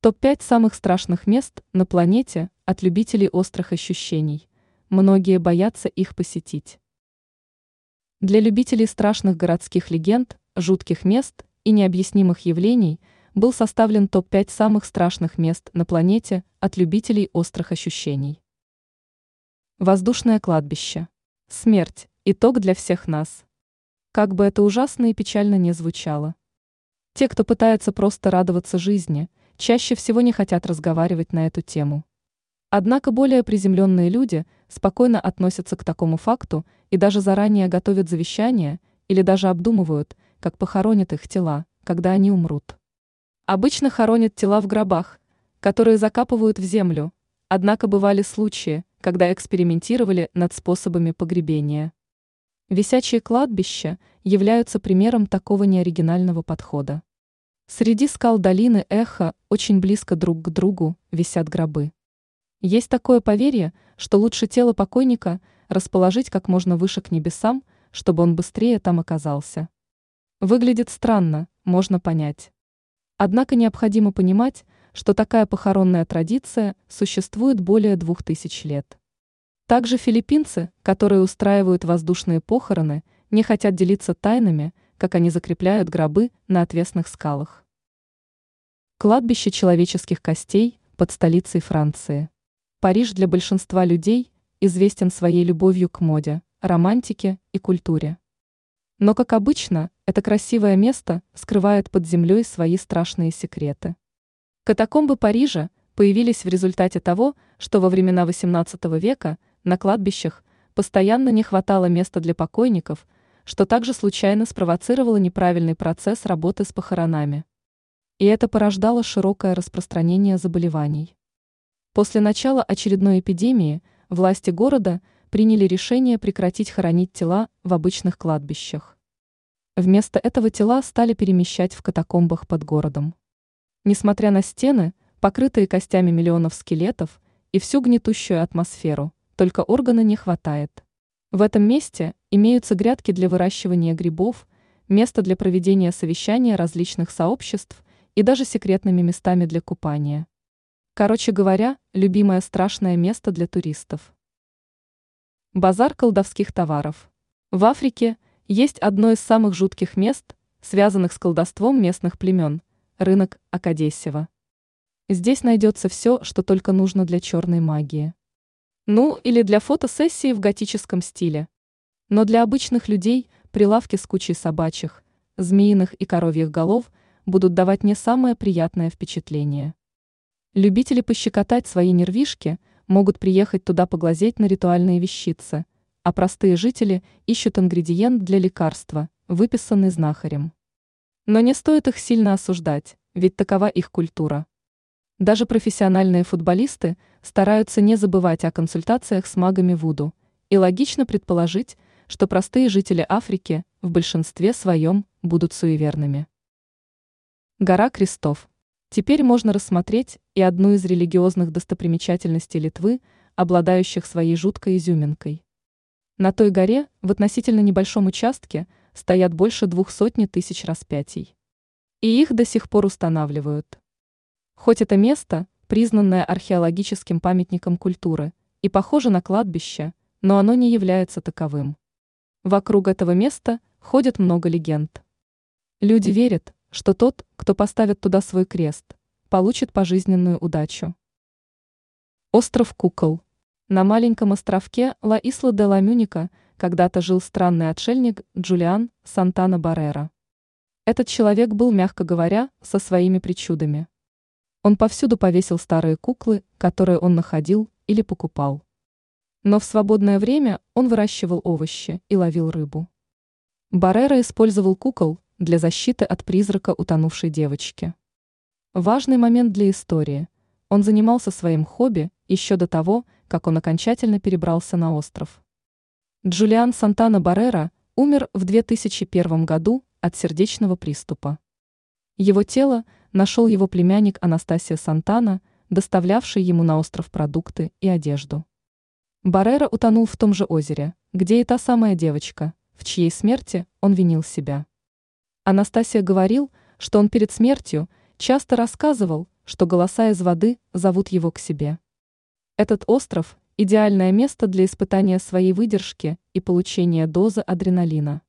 Топ-5 самых страшных мест на планете от любителей острых ощущений. Многие боятся их посетить. Для любителей страшных городских легенд, жутких мест и необъяснимых явлений был составлен топ-5 самых страшных мест на планете от любителей острых ощущений. Воздушное кладбище. Смерть. Итог для всех нас. Как бы это ужасно и печально не звучало. Те, кто пытается просто радоваться жизни – чаще всего не хотят разговаривать на эту тему. Однако более приземленные люди спокойно относятся к такому факту и даже заранее готовят завещание или даже обдумывают, как похоронят их тела, когда они умрут. Обычно хоронят тела в гробах, которые закапывают в землю, однако бывали случаи, когда экспериментировали над способами погребения. Висячие кладбища являются примером такого неоригинального подхода. Среди скал долины Эхо очень близко друг к другу висят гробы. Есть такое поверье, что лучше тело покойника расположить как можно выше к небесам, чтобы он быстрее там оказался. Выглядит странно, можно понять. Однако необходимо понимать, что такая похоронная традиция существует более двух тысяч лет. Также филиппинцы, которые устраивают воздушные похороны, не хотят делиться тайнами – как они закрепляют гробы на отвесных скалах. Кладбище человеческих костей под столицей Франции. Париж для большинства людей известен своей любовью к моде, романтике и культуре. Но, как обычно, это красивое место скрывает под землей свои страшные секреты. Катакомбы Парижа появились в результате того, что во времена XVIII века на кладбищах постоянно не хватало места для покойников – что также случайно спровоцировало неправильный процесс работы с похоронами. И это порождало широкое распространение заболеваний. После начала очередной эпидемии власти города приняли решение прекратить хоронить тела в обычных кладбищах. Вместо этого тела стали перемещать в катакомбах под городом. Несмотря на стены, покрытые костями миллионов скелетов, и всю гнетущую атмосферу, только органа не хватает. В этом месте имеются грядки для выращивания грибов, место для проведения совещания различных сообществ и даже секретными местами для купания. Короче говоря, любимое страшное место для туристов. Базар колдовских товаров. В Африке есть одно из самых жутких мест, связанных с колдовством местных племен – рынок Акадесева. Здесь найдется все, что только нужно для черной магии. Ну, или для фотосессии в готическом стиле. Но для обычных людей прилавки с кучей собачьих, змеиных и коровьих голов будут давать не самое приятное впечатление. Любители пощекотать свои нервишки могут приехать туда поглазеть на ритуальные вещицы, а простые жители ищут ингредиент для лекарства, выписанный знахарем. Но не стоит их сильно осуждать, ведь такова их культура. Даже профессиональные футболисты стараются не забывать о консультациях с магами Вуду, и логично предположить, что простые жители Африки в большинстве своем будут суеверными. Гора Крестов. Теперь можно рассмотреть и одну из религиозных достопримечательностей Литвы, обладающих своей жуткой изюминкой. На той горе, в относительно небольшом участке, стоят больше двух сотни тысяч распятий. И их до сих пор устанавливают. Хоть это место, признанное археологическим памятником культуры, и похоже на кладбище, но оно не является таковым. Вокруг этого места ходят много легенд. Люди верят, что тот, кто поставит туда свой крест, получит пожизненную удачу. Остров кукол. На маленьком островке Ла-Исла де ла Мюника когда-то жил странный отшельник Джулиан Сантана Баррера. Этот человек был, мягко говоря, со своими причудами. Он повсюду повесил старые куклы, которые он находил или покупал. Но в свободное время он выращивал овощи и ловил рыбу. Баррера использовал кукол для защиты от призрака утонувшей девочки. Важный момент для истории. Он занимался своим хобби еще до того, как он окончательно перебрался на остров. Джулиан Сантана Баррера умер в 2001 году от сердечного приступа. Его тело – нашел его племянник Анастасия Сантана, доставлявший ему на остров продукты и одежду. Баррера утонул в том же озере, где и та самая девочка, в чьей смерти он винил себя. Анастасия говорил, что он перед смертью часто рассказывал, что голоса из воды зовут его к себе. Этот остров – идеальное место для испытания своей выдержки и получения дозы адреналина.